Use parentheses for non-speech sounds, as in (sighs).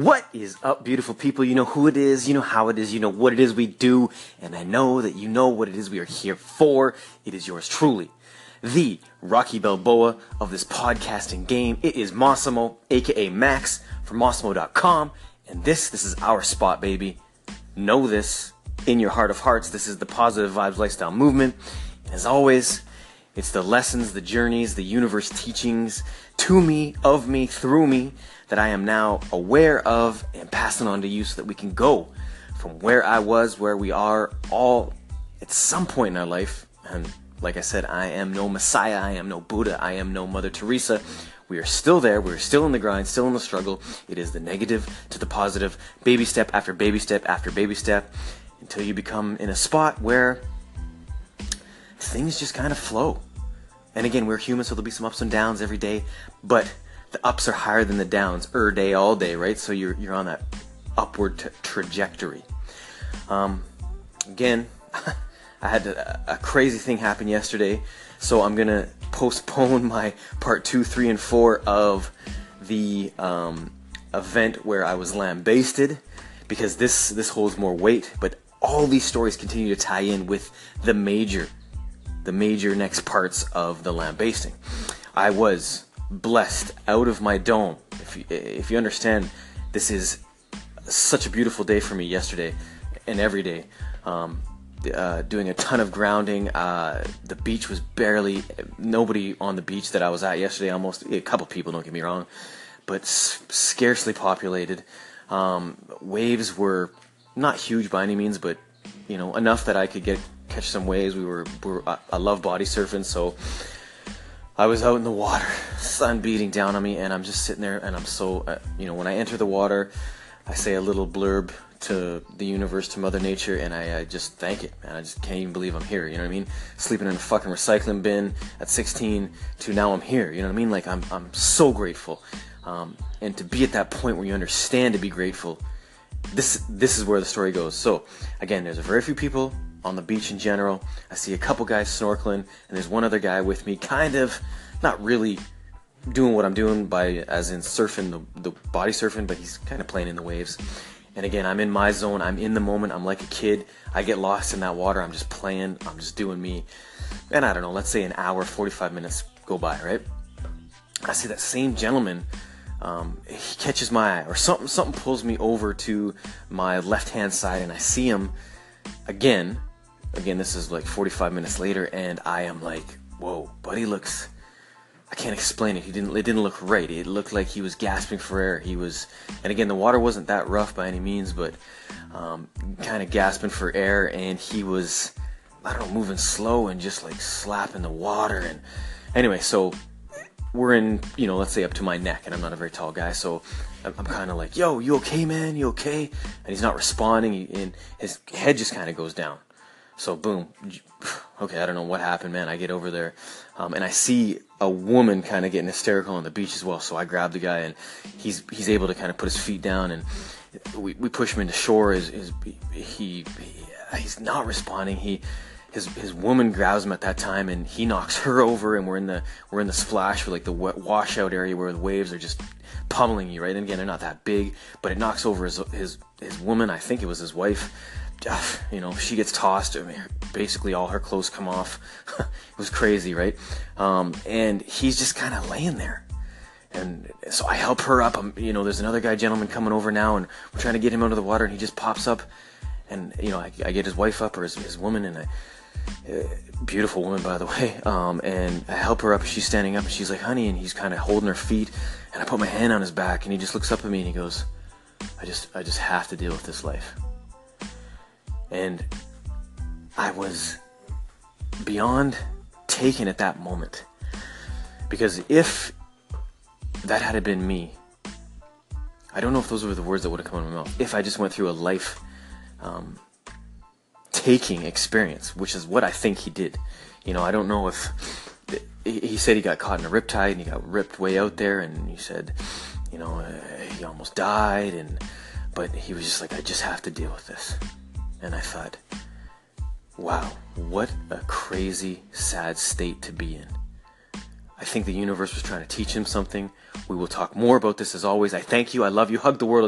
What is up, beautiful people? You know who it is, you know how it is, you know what it is we do, and I know that you know what it is we are here for. It is yours truly, the Rocky Balboa of this podcasting game. It is Massimo, aka Max, from Massimo.com, and this, this is our spot, baby. Know this in your heart of hearts. This is the Positive Vibes Lifestyle Movement. As always, it's the lessons, the journeys, the universe teachings to me, of me, through me that I am now aware of and passing on to you so that we can go from where I was, where we are, all at some point in our life. And like I said, I am no Messiah, I am no Buddha, I am no Mother Teresa. We are still there, we're still in the grind, still in the struggle. It is the negative to the positive, baby step after baby step after baby step, until you become in a spot where things just kind of flow. And again, we're human, so there'll be some ups and downs every day, but the ups are higher than the downs, er day, all day, right? So you're, you're on that upward t- trajectory. Um, again, (laughs) I had a, a, crazy thing happen yesterday, so I'm gonna postpone (laughs) my part two, three, and four of the um, event where I was lambasted because this this holds more weight. But all these stories continue to tie in with the major the major next parts of the lambasting. I was blessed out of my dome. If you, if you understand, this is such a beautiful day for me yesterday and every day. Um, uh, doing a ton of grounding. Uh, the beach was barely nobody on the beach that I was at yesterday. Almost a couple people, don't get me wrong, but s- scarcely populated. Um, waves were not huge by any means, but you know enough that I could get catch some waves. We were, we were I love body surfing, so I was out in the water, (laughs) sun beating down on me, and I'm just sitting there, and I'm so uh, you know when I enter the water, I say a little blurb to the universe, to Mother Nature, and I, I, just thank it, man. I just can't even believe I'm here. You know what I mean? Sleeping in a fucking recycling bin at 16 to now I'm here. You know what I mean? Like I'm I'm so grateful, um, and to be at that point where you understand to be grateful. This this is where the story goes. So again, there's a very few people on the beach in general. I see a couple guys snorkeling, and there's one other guy with me, kind of not really doing what I'm doing by as in surfing the, the body surfing, but he's kind of playing in the waves. And again, I'm in my zone. I'm in the moment. I'm like a kid. I get lost in that water. I'm just playing. I'm just doing me. And I don't know. Let's say an hour, 45 minutes go by, right? I see that same gentleman. Um, he catches my eye, or something. Something pulls me over to my left hand side, and I see him again again, this is like 45 minutes later, and I am like, whoa, buddy looks. I can't explain it. He didn't. It didn't look right. It looked like he was gasping for air. He was, and again, the water wasn't that rough by any means, but um, kind of gasping for air, and he was, I don't know, moving slow and just like slapping the water. And anyway, so we're in, you know, let's say up to my neck, and I'm not a very tall guy, so I'm, I'm kind of like, "Yo, you okay, man? You okay?" And he's not responding, and his head just kind of goes down. So boom, (sighs) okay, I don't know what happened, man. I get over there, um, and I see a woman kind of getting hysterical on the beach as well. So I grab the guy, and he's he's able to kind of put his feet down, and we, we push him into shore. Is is he, he he's not responding. He his his woman grabs him at that time, and he knocks her over, and we're in the we're in the splash for like the washout area where the waves are just pummeling you, right? And again, they're not that big, but it knocks over his his his woman. I think it was his wife (sighs) you know, she gets tossed. I mean, basically all her clothes come off. (laughs) it was crazy, right? Um, and he's just kind of laying there. And so I help her up. I'm, you know, there's another guy, gentleman, coming over now, and we're trying to get him out of the water, and he just pops up. And you know, I, I get his wife up or his, his woman, and I, uh, beautiful woman, by the way. Um, and I help her up. She's standing up, and she's like, "Honey," and he's kind of holding her feet. And I put my hand on his back, and he just looks up at me, and he goes, "I just, I just have to deal with this life." And I was beyond taken at that moment. Because if that had been me, I don't know if those were the words that would have come out of my mouth. If I just went through a life um, taking experience, which is what I think he did. You know, I don't know if he said he got caught in a riptide and he got ripped way out there, and he said, you know, uh, he almost died, and but he was just like, I just have to deal with this. And I thought, wow, what a crazy, sad state to be in. I think the universe was trying to teach him something. We will talk more about this as always. I thank you. I love you. Hug the world.